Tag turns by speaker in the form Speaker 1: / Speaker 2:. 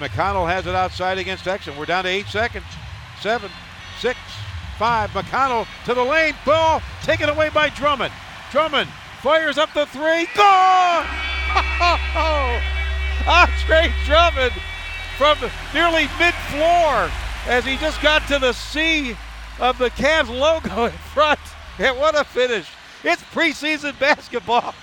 Speaker 1: McConnell has it outside against Exum. We're down to eight seconds. Seven, six, five. McConnell to the lane. Ball taken away by Drummond. Drummond fires up the three. Gone! Andre Drummond from nearly mid-floor as he just got to the C of the Cavs logo in front. And what a finish. It's preseason basketball.